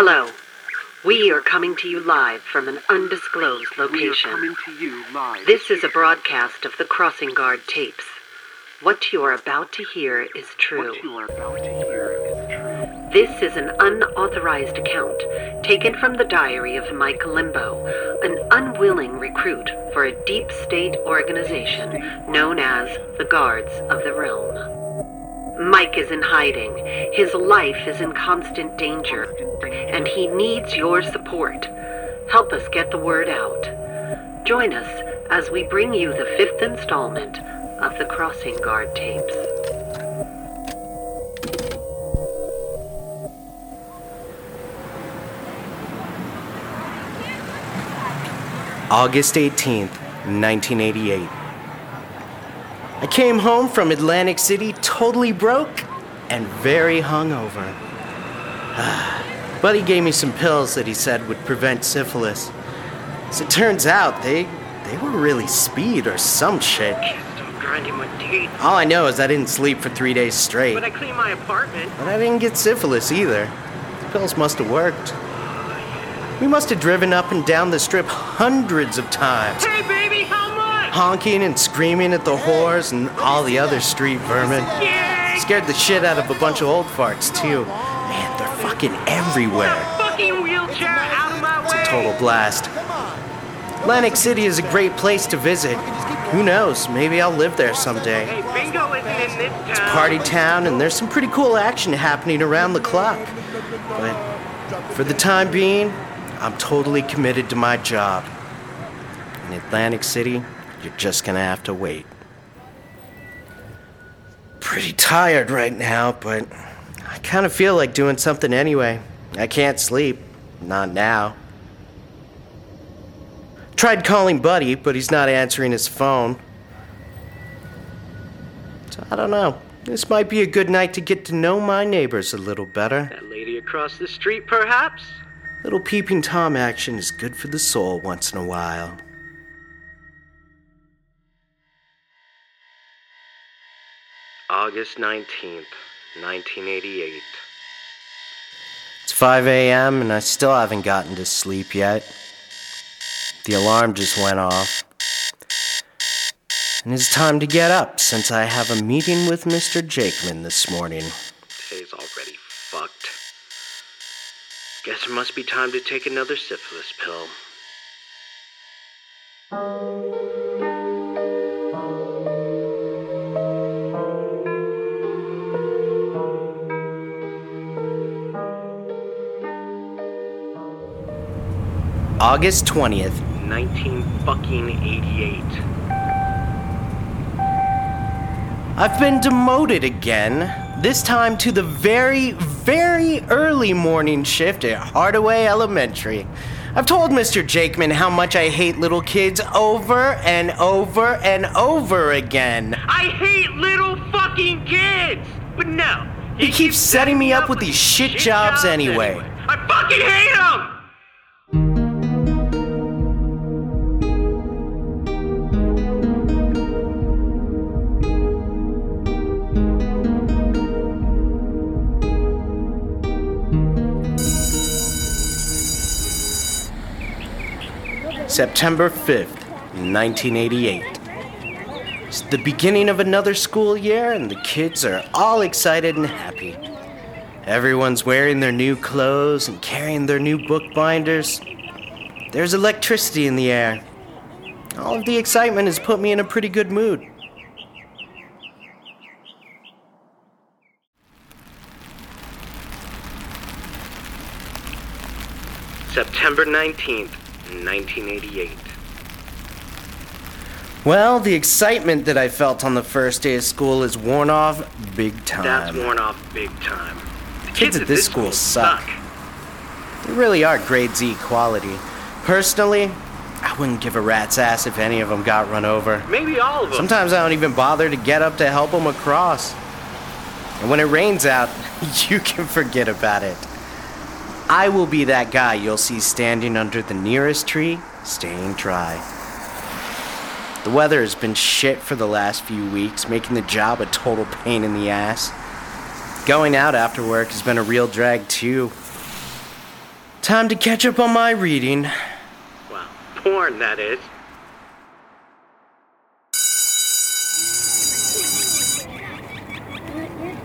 Hello. We are coming to you live from an undisclosed location. coming to you live. This is a broadcast of the Crossing Guard tapes. What you are about to hear is true. What you are about to hear is true. This is an unauthorized account taken from the diary of Mike Limbo, an unwilling recruit for a deep state organization known as the Guards of the Realm. Mike is in hiding. His life is in constant danger, and he needs your support. Help us get the word out. Join us as we bring you the fifth installment of the Crossing Guard tapes. August 18th, 1988. I came home from Atlantic City totally broke and very hungover. Buddy gave me some pills that he said would prevent syphilis. As it turns out, they they were really speed or some shit. Stop grinding my teeth. All I know is I didn't sleep for three days straight. But I cleaned my apartment. But I didn't get syphilis either. The pills must have worked. We must have driven up and down the strip hundreds of times, Hey, baby? Honking and screaming at the whores and all the other street vermin. Scared the shit out of a bunch of old farts, too. Man, they're fucking everywhere. My way! Total blast. Atlantic City is a great place to visit. Who knows? Maybe I'll live there someday. It's. Party town, and there's some pretty cool action happening around the clock. But for the time being, I'm totally committed to my job. In Atlantic City, you're just gonna have to wait. Pretty tired right now, but I kind of feel like doing something anyway. I can't sleep. Not now. Tried calling Buddy, but he's not answering his phone. So I don't know. This might be a good night to get to know my neighbors a little better. That lady across the street, perhaps? Little peeping Tom action is good for the soul once in a while. August 19th, 1988. It's 5 a.m., and I still haven't gotten to sleep yet. The alarm just went off. And it's time to get up since I have a meeting with Mr. Jakeman this morning. Today's already fucked. Guess it must be time to take another syphilis pill. August 20th, 19 fucking 88. I've been demoted again, this time to the very, very early morning shift at Hardaway Elementary. I've told Mr. Jakeman how much I hate little kids over and over and over again. I hate little fucking kids! But no. He keeps setting me up with these shit jobs anyway. I fucking hate him! September 5th, 1988. It's the beginning of another school year, and the kids are all excited and happy. Everyone's wearing their new clothes and carrying their new bookbinders. There's electricity in the air. All of the excitement has put me in a pretty good mood. September 19th, 1988. Well, the excitement that I felt on the first day of school is worn off big time. That's worn off big time. The Kids at this school suck. They really are grade Z quality. Personally, I wouldn't give a rat's ass if any of them got run over. Maybe all of them. Sometimes I don't even bother to get up to help them across. And when it rains out, you can forget about it. I will be that guy you'll see standing under the nearest tree, staying dry. The weather has been shit for the last few weeks, making the job a total pain in the ass. Going out after work has been a real drag, too. Time to catch up on my reading. Well, porn, that is.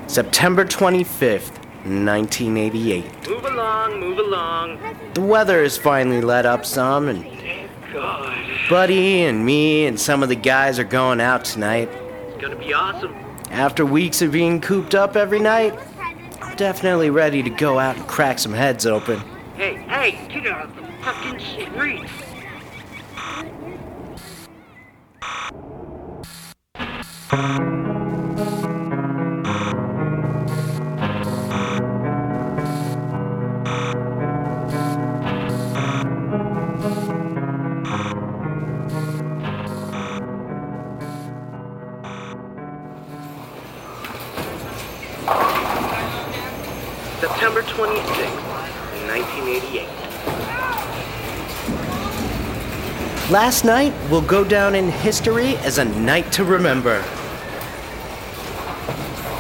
September 25th, 1988. Move along, move along. The weather has finally let up some, and God. Buddy and me and some of the guys are going out tonight. It's gonna be awesome. After weeks of being cooped up every night, I'm definitely ready to go out and crack some heads open. Hey, hey, get out of the fucking street. September 26th, 1988. Last night will go down in history as a night to remember.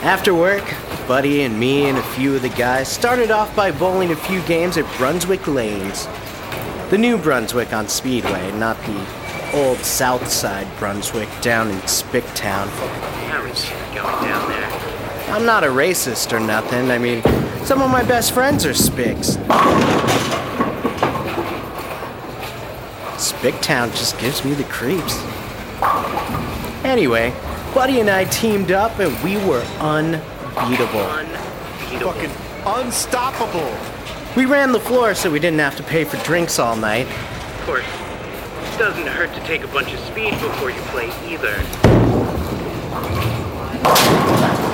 After work, Buddy and me and a few of the guys started off by bowling a few games at Brunswick Lanes. The new Brunswick on Speedway, not the old South Side Brunswick down in Spicktown. Parents going down there. I'm not a racist or nothing. I mean, some of my best friends are Spicks. Spicktown just gives me the creeps. Anyway, Buddy and I teamed up and we were unbeatable. Unbeatable. Fucking unstoppable. We ran the floor so we didn't have to pay for drinks all night. Of course, it doesn't hurt to take a bunch of speed before you play either.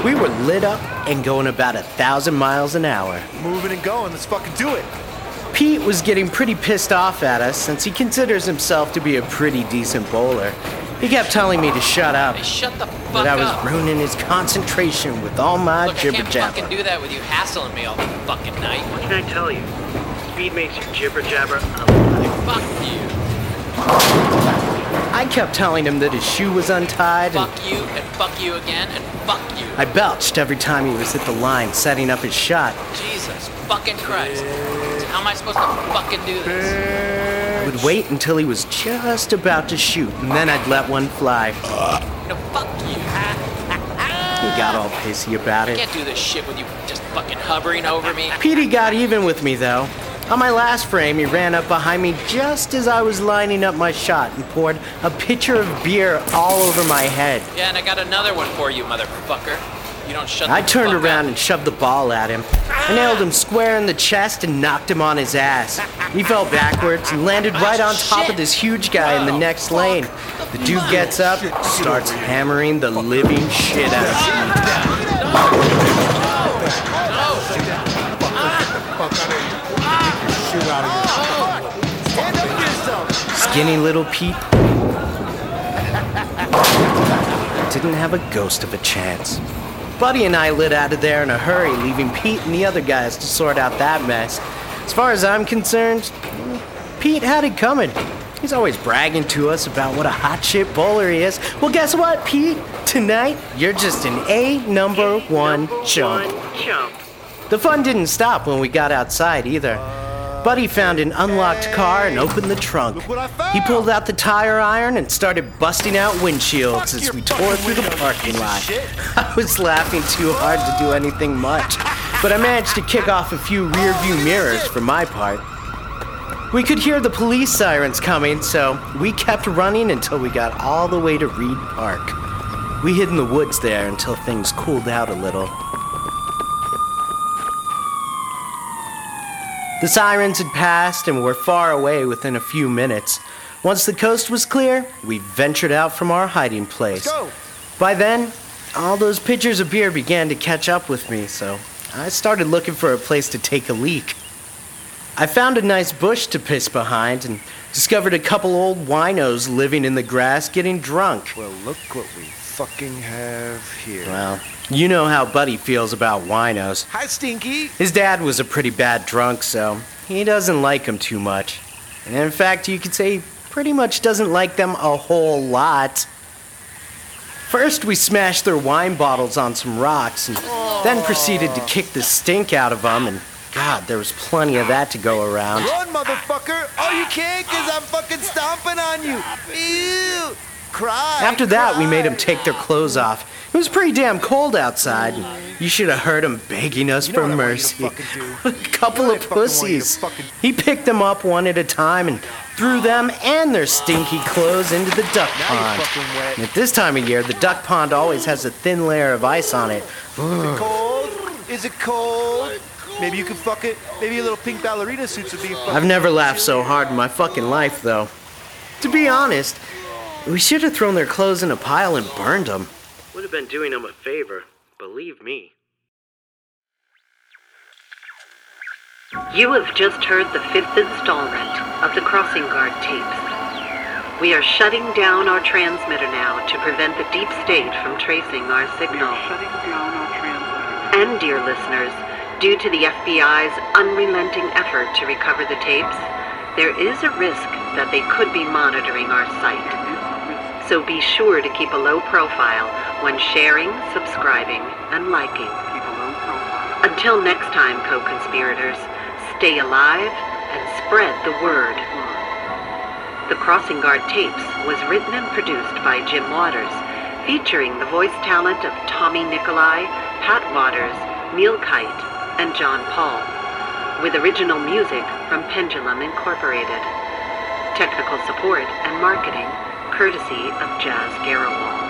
We were lit up and going about a thousand miles an hour. Moving and going. Let's fucking do it. Pete was getting pretty pissed off at us since he considers himself to be a pretty decent bowler. He kept telling me to shut up, Hey, shut the fuck that I was up. ruining his concentration with all my Look, I can't fucking do that with you hassling me all the fucking night. What can I tell you? Speed makes you jibber jabber. Fuck you. I kept telling him that his shoe was untied, and Fuck you and fuck you again and fuck you. I belched every time he was at the line setting up his shot. Jesus fucking Christ. How am I supposed to fucking do this? I would wait until he was just about to shoot, and then I'd let one fly. No, fuck you. He got all pissy about it. I can't do this shit with you just fucking hovering over me. Petey got even with me though. On my last frame, he ran up behind me just as I was lining up my shot and poured a pitcher of beer all over my head. Yeah, and I got another one for you, motherfucker. You don't shut I turned fuck around up. and shoved the ball at him. I nailed him square in the chest and knocked him on his ass. He fell backwards and landed ah, right on top of this huge guy in the next lane. The dude gets up, starts hammering the living shit out of me. Skinny little Pete didn't have a ghost of a chance. Buddy and I lit out of there in a hurry, leaving Pete and the other guys to sort out that mess. As far as I'm concerned, Pete had it coming. He's always bragging to us about what a hot shit bowler he is. Well, guess what, Pete? Tonight, you're just an A number one Number chump. One chump. The fun didn't stop when we got outside either. Buddy found an unlocked car and opened the trunk. Look what I found. He pulled out the tire iron and started busting out windshields as we tore through the parking lot. I was laughing too hard to do anything much, but I managed to kick off a few rear view mirrors for my part. We could hear the police sirens coming, so we kept running until we got all the way to Reed Park. We hid in the woods there until things cooled out a little. The sirens had passed and were far away within a few minutes. Once the coast was clear, we ventured out from our hiding place. By then, all those pitchers of beer began to catch up with me, so I started looking for a place to take a leak. I found a nice bush to piss behind and discovered a couple old winos living in the grass getting drunk. Well, look what we fucking have here. Well, you know how Buddy feels about winos. Hi, Stinky. His dad was a pretty bad drunk, so he doesn't like them too much. And in fact, you could say he pretty much doesn't like them a whole lot. First, we smashed their wine bottles on some rocks and then proceeded to kick the stink out of them and God, there was plenty of that to go around. Run, motherfucker! Oh, you can't because I'm fucking stomping on you! Ew! Cry! After that, we made them take their clothes off. It was pretty damn cold outside. and You should have heard him begging us You know for what I want you mercy. to fucking do. A couple You know of what I fucking want you to pussies. fucking- He picked them up one at a time and threw them and their stinky clothes into the duck Now pond. And at this time of year, the duck pond always has a thin layer of ice on it. Cold? Is it cold? Maybe you could fuck it. Maybe a little pink ballerina suits would be fucking. I've never laughed so hard in my fucking life, though. To be honest, we should have thrown their clothes in a pile and burned them. Would have been doing them a favor, believe me. You have just heard the fifth installment of the Crossing Guard tapes. We are shutting down our transmitter now to prevent the deep state from tracing our signal. And, dear listeners, due to the FBI's unrelenting effort to recover the tapes, there is a risk that they could be monitoring our site. So be sure to keep a low profile when sharing, subscribing, and liking. Until next time, co-conspirators, stay alive and spread the word. The Crossing Guard Tapes was written and produced by Jim Waters, featuring the voice talent of Tommy Nikolai, Pat Waters, Neil Kite, and John Paul, with original music from Pendulum Incorporated. Technical support and marketing courtesy of Jazz Garowal.